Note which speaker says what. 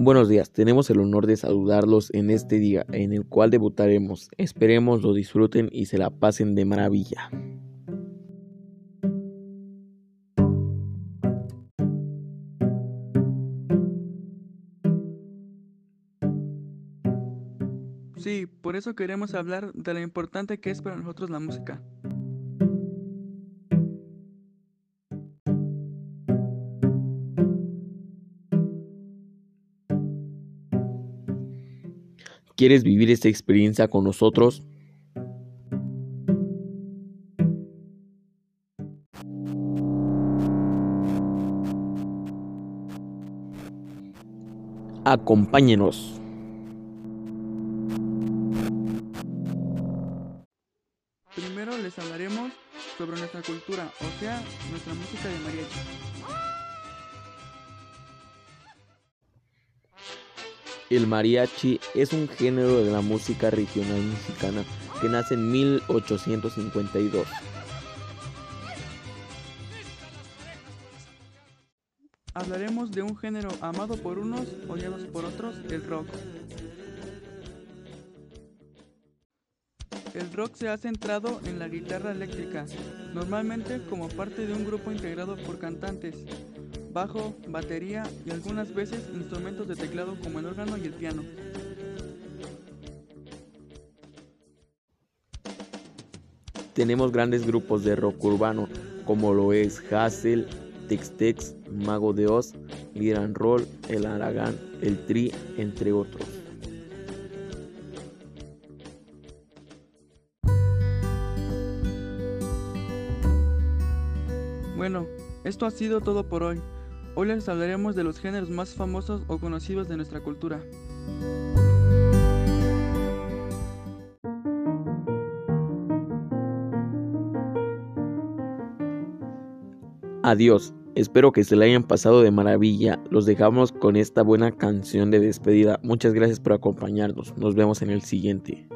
Speaker 1: Buenos días, tenemos el honor de saludarlos en este día en el cual debutaremos. Esperemos lo disfruten y se la pasen de maravilla.
Speaker 2: Sí, por eso queremos hablar de lo importante que es para nosotros la música.
Speaker 1: ¿Quieres vivir esta experiencia con nosotros? Acompáñenos.
Speaker 2: Primero les hablaremos sobre nuestra cultura, o sea, nuestra música de mariachi.
Speaker 1: El mariachi es un género de la música regional mexicana que nace en 1852.
Speaker 2: Hablaremos de un género amado por unos, odiados por otros, el rock. El rock se ha centrado en la guitarra eléctrica, normalmente como parte de un grupo integrado por cantantes, bajo, batería y algunas veces instrumentos de teclado como el órgano y el piano.
Speaker 1: Tenemos grandes grupos de rock urbano como lo es Hassel, Tex-Tex, Mago de Oz, Liran Roll, El Aragán, El Tri, entre otros.
Speaker 2: Bueno, esto ha sido todo por hoy. Hoy les hablaremos de los géneros más famosos o conocidos de nuestra cultura.
Speaker 1: Adiós, espero que se la hayan pasado de maravilla. Los dejamos con esta buena canción de despedida. Muchas gracias por acompañarnos. Nos vemos en el siguiente.